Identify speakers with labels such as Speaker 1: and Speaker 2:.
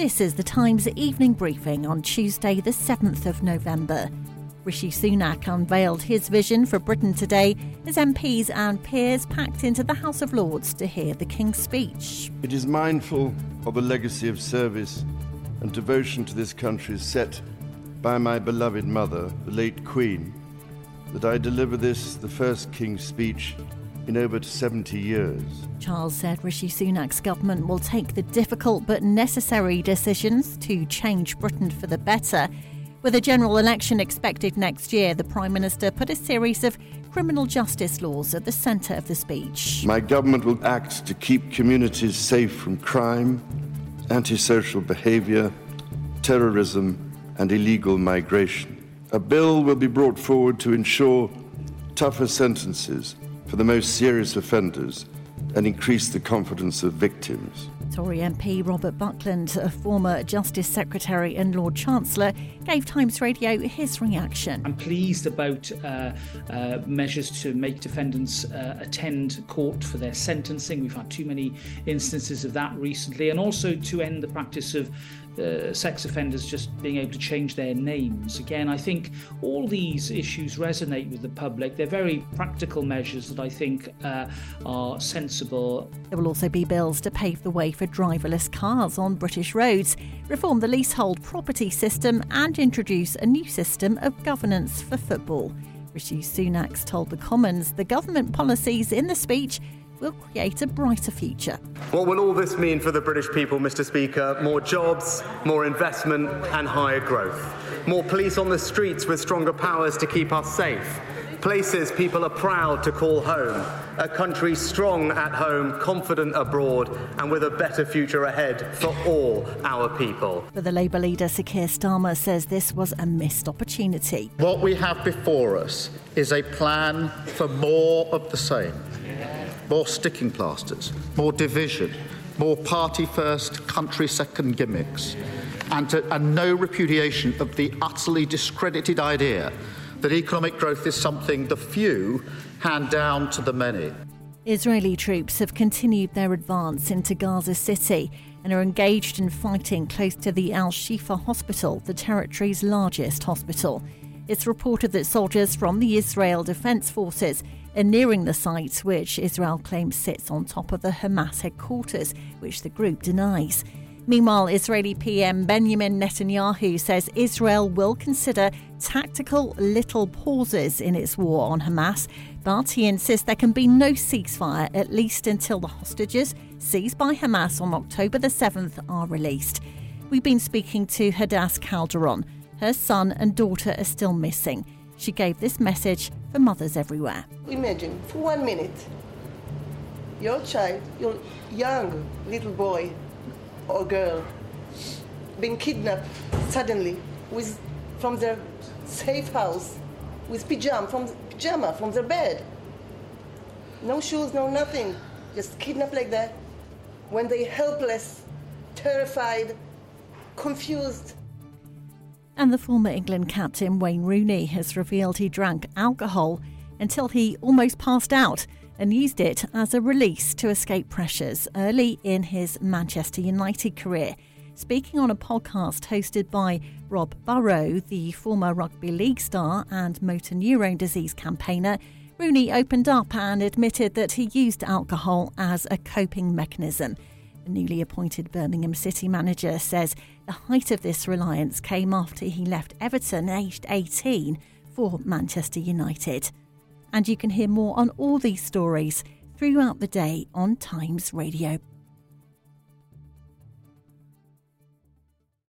Speaker 1: This is the Times evening briefing on Tuesday, the 7th of November. Rishi Sunak unveiled his vision for Britain today as MPs and peers packed into the House of Lords to hear the King's speech.
Speaker 2: It is mindful of the legacy of service and devotion to this country set by my beloved mother, the late Queen, that I deliver this, the first King's speech in over 70 years.
Speaker 1: Charles said Rishi Sunak's government will take the difficult but necessary decisions to change Britain for the better. With a general election expected next year, the Prime Minister put a series of criminal justice laws at the centre of the speech.
Speaker 2: My government will act to keep communities safe from crime, antisocial behaviour, terrorism, and illegal migration. A bill will be brought forward to ensure tougher sentences for the most serious offenders and increase the confidence of victims.
Speaker 1: Tory MP Robert Buckland, a former Justice Secretary and Lord Chancellor, gave Times Radio his reaction.
Speaker 3: I'm pleased about uh, uh, measures to make defendants uh, attend court for their sentencing. We've had too many instances of that recently, and also to end the practice of sex offenders just being able to change their names. Again, I think all these issues resonate with the public. They're very practical measures that I think uh, are sensible.
Speaker 1: There will also be bills to pave the way for driverless cars on British roads, reform the leasehold property system, and introduce a new system of governance for football. Rishi Sunak told the Commons the government policies in the speech will create a brighter future.
Speaker 4: What will all this mean for the British people, Mr. Speaker? More jobs, more investment, and higher growth. More police on the streets with stronger powers to keep us safe. Places people are proud to call home. A country strong at home, confident abroad, and with a better future ahead for all our people.
Speaker 1: But the Labour leader, Sir Keir Starmer, says this was a missed opportunity.
Speaker 5: What we have before us is a plan for more of the same more sticking plasters, more division, more party first, country second gimmicks, and, to, and no repudiation of the utterly discredited idea that economic growth is something the few hand down to the many.
Speaker 1: Israeli troops have continued their advance into Gaza City and are engaged in fighting close to the Al Shifa hospital, the territory's largest hospital. It's reported that soldiers from the Israel Defense Forces and nearing the site, which Israel claims sits on top of the Hamas headquarters, which the group denies. Meanwhile, Israeli PM Benjamin Netanyahu says Israel will consider tactical little pauses in its war on Hamas, but he insists there can be no ceasefire at least until the hostages seized by Hamas on October the 7th are released. We've been speaking to Hadass Calderon. Her son and daughter are still missing. She gave this message for mothers everywhere.
Speaker 6: Imagine for one minute, your child, your young little boy or girl, being kidnapped suddenly with, from their safe house with pajama from pajama from their bed. No shoes, no nothing, just kidnapped like that. When they helpless, terrified, confused,
Speaker 1: and the former England captain Wayne Rooney has revealed he drank alcohol until he almost passed out and used it as a release to escape pressures early in his Manchester United career. Speaking on a podcast hosted by Rob Burrow, the former rugby league star and motor neurone disease campaigner, Rooney opened up and admitted that he used alcohol as a coping mechanism. Newly appointed Birmingham City manager says the height of this reliance came after he left Everton aged 18 for Manchester United. And you can hear more on all these stories throughout the day on Times Radio.